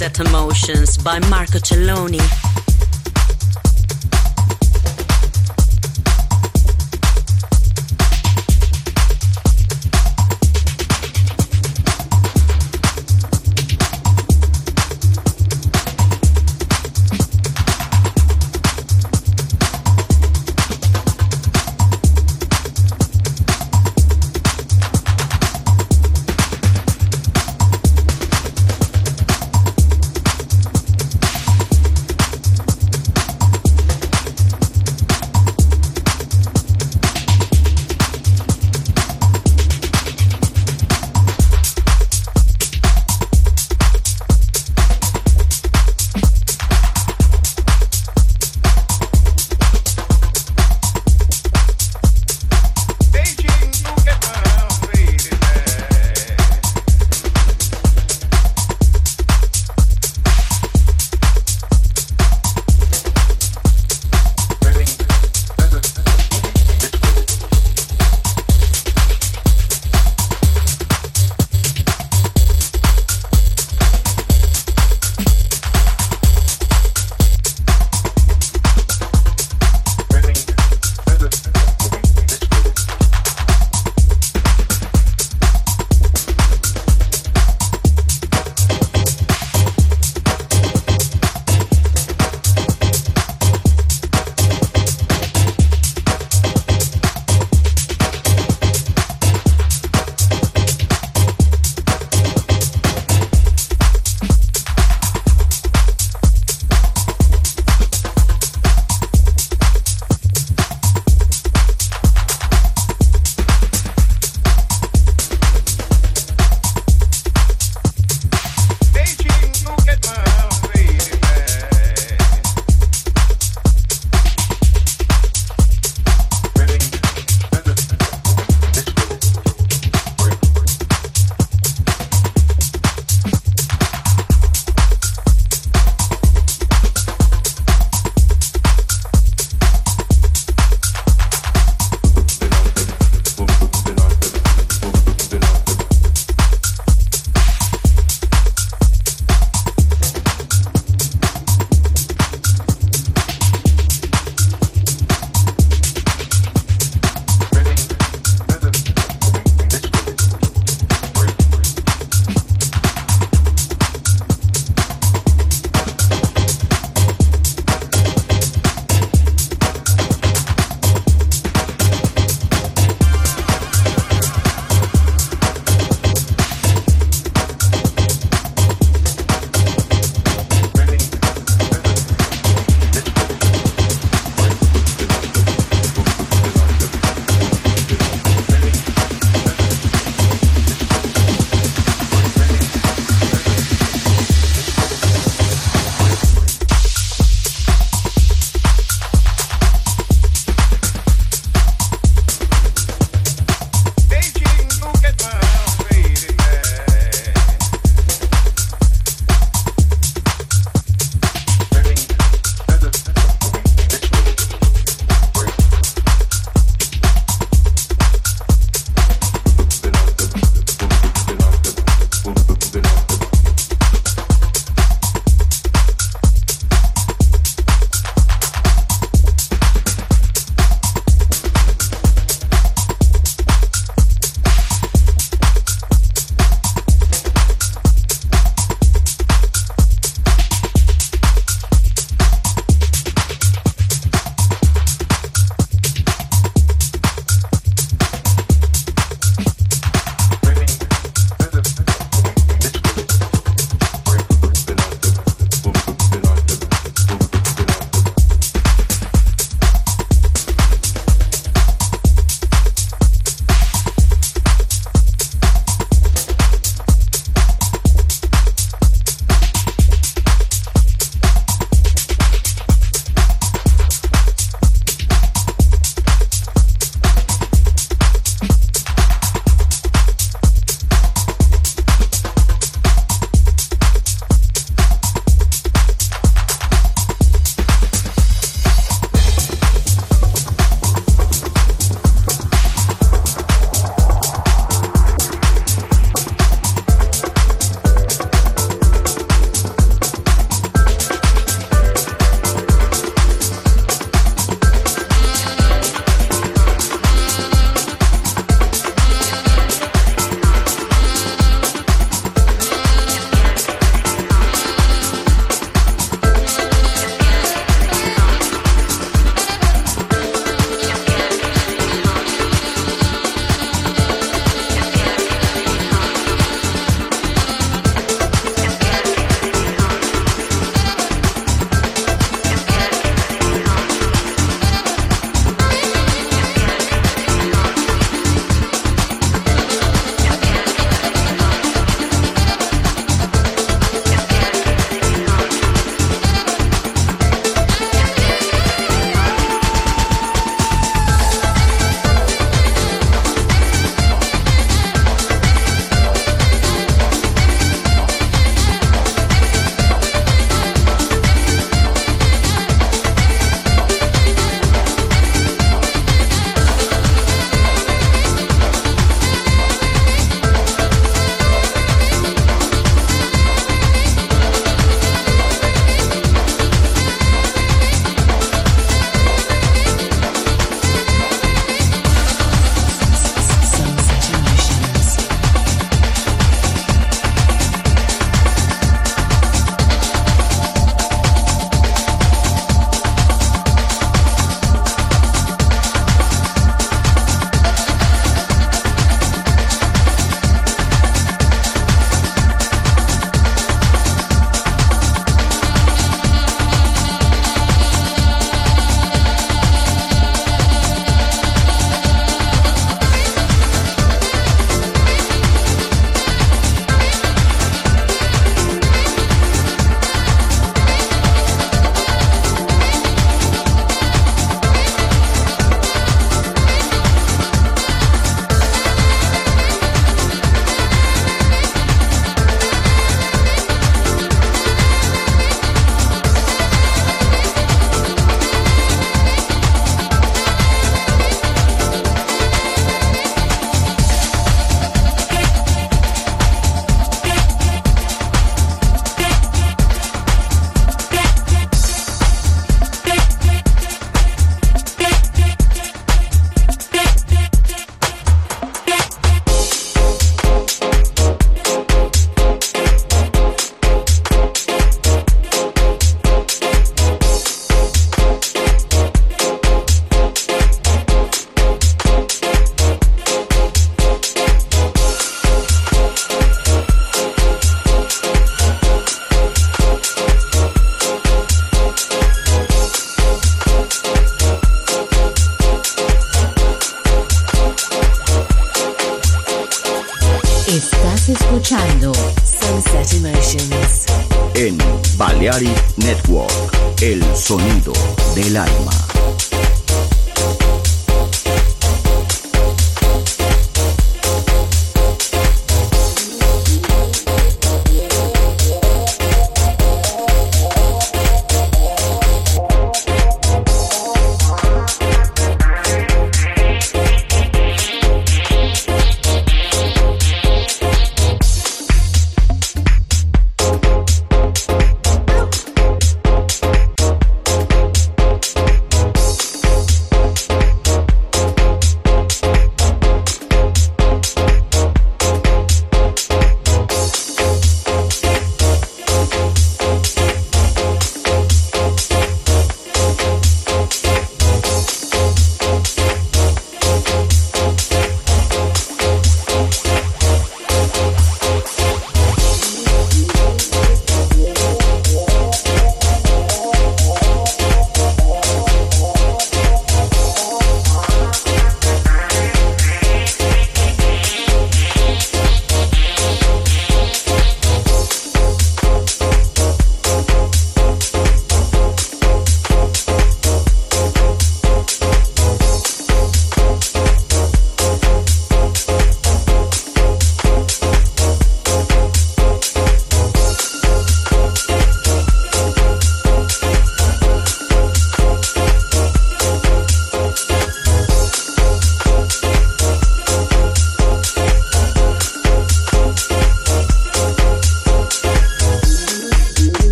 Sunset Emotions by Marco Celloni.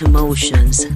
Emotions.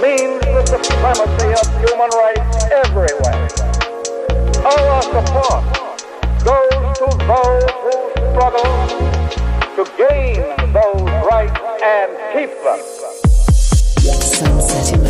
means the supremacy of human rights everywhere. Our support goes to those who struggle to gain those rights and keep them. Sunset